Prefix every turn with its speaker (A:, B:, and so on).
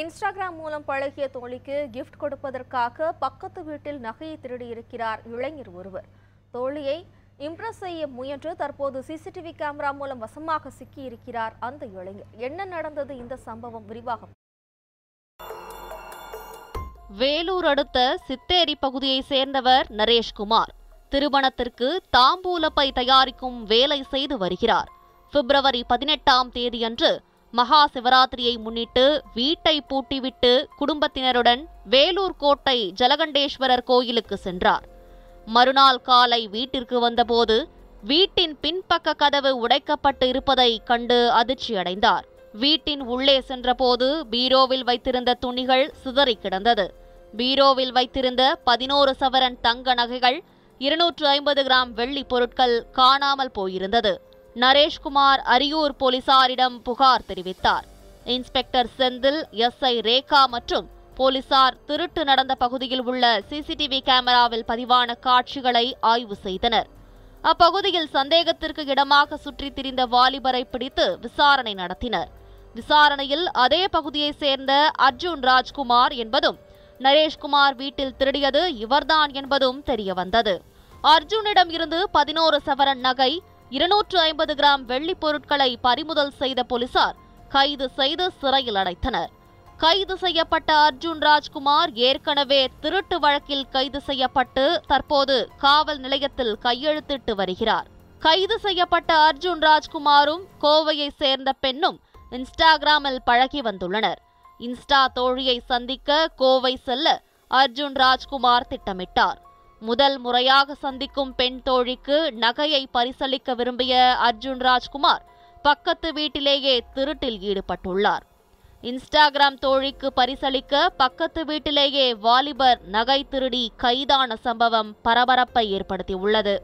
A: Instagram மூலம் பழகிய தோழிக்கு கிஃப்ட் கொடுப்பதற்காக பக்கத்து வீட்டில் நகையை திருடியிருக்கிறார் இளைஞர் ஒருவர். தோழியை இம்ப்ரெஸ் செய்ய முயன்று தற்போது சிசிடிவி கேமரா மூலம் வசமாக சிக்கியிருக்கிறார் அந்த இளைஞர். என்ன நடந்தது? இந்த சம்பவம் விரிவாக
B: வேலூர் அடுத்த சித்தேரி பகுதியைச் சேர்ந்தவர் நரேஷ்குமார். திருமணத்திற்கு தாம்பூலப்பை தயாரிக்கும் வேலை செய்து வருகிறார். பிப்ரவரி பதினெட்டாம் தேதியன்று மகா சிவராத்திரியை முன்னிட்டு வீட்டை பூட்டிவிட்டு குடும்பத்தினருடன் வேலூர் கோட்டை ஜலகண்டேஸ்வரர் கோயிலுக்கு சென்றார். மறுநாள் காலை வீட்டிற்கு வந்தபோது வீட்டின் பின்பக்க கதவு உடைக்கப்பட்டு இருப்பதை கண்டு அதிர்ச்சியடைந்தார். வீட்டின் உள்ளே சென்றபோது பீரோவில் வைத்திருந்த துணிகள் சிதறி கிடந்தது. பீரோவில் வைத்திருந்த பதினோரு சவரன் தங்க நகைகள் இருநூற்று ஐம்பது கிராம் வெள்ளி பொருட்கள் காணாமல் போயிருந்தது. நரேஷ்குமார் அரியூர் போலீசாரிடம் புகார் தெரிவித்தார். இன்ஸ்பெக்டர் செந்தில் எஸ்ஐ ரேகா மற்றும் போலீசார் திருட்டு நடந்த பகுதியில் உள்ள சிசிடிவி கேமராவில் பதிவான காட்சிகளை ஆய்வு செய்தனர். அப்பகுதியில் சந்தேகத்திற்கு இடமாக சுற்றித் திரிந்த வாலிபரை பிடித்து விசாரணை நடத்தினர். விசாரணையில் அதே பகுதியைச் சேர்ந்த அர்ஜுன் ராஜ்குமார் என்பதும் நரேஷ்குமார் வீட்டில் திருடியது இவர்தான் என்பதும் தெரியவந்தது. அர்ஜுனிடம் இருந்து பதினோரு சவரன் நகை இருநூற்று ஐம்பது கிராம் வெள்ளிப் பொருட்களை பறிமுதல் செய்த போலீசார் கைது செய்து சிறையில் அடைத்தனர். கைது செய்யப்பட்ட அர்ஜுன் ராஜ்குமார் ஏற்கனவே திருட்டு வழக்கில் கைது செய்யப்பட்டு தற்போது காவல் நிலையத்தில் கையெழுத்திட்டு வருகிறார். கைது செய்யப்பட்ட அர்ஜுன் ராஜ்குமாரும் கோவையை சேர்ந்த பெண்ணும் இன்ஸ்டாகிராமில் பழகி வந்துள்ளனர். இன்ஸ்டா தோழியை சந்திக்க கோவை செல்ல அர்ஜுன் ராஜ்குமார் திட்டமிட்டார். முதல் முறையாக சந்திக்கும் பெண் தோழிக்கு நகையை பரிசளிக்க விரும்பிய அர்ஜுன் ராஜ்குமார் பக்கத்து வீட்டிலேயே திருட்டில் ஈடுபட்டுள்ளார். இன்ஸ்டாகிராம் தோழிக்கு பரிசளிக்க பக்கத்து வீட்டிலேயே வாலிபர் நகை திருடி கைதான சம்பவம் பரபரப்பை ஏற்படுத்தியுள்ளது.